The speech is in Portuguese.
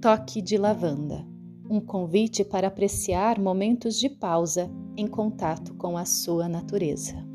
Toque de lavanda um convite para apreciar momentos de pausa em contato com a sua natureza.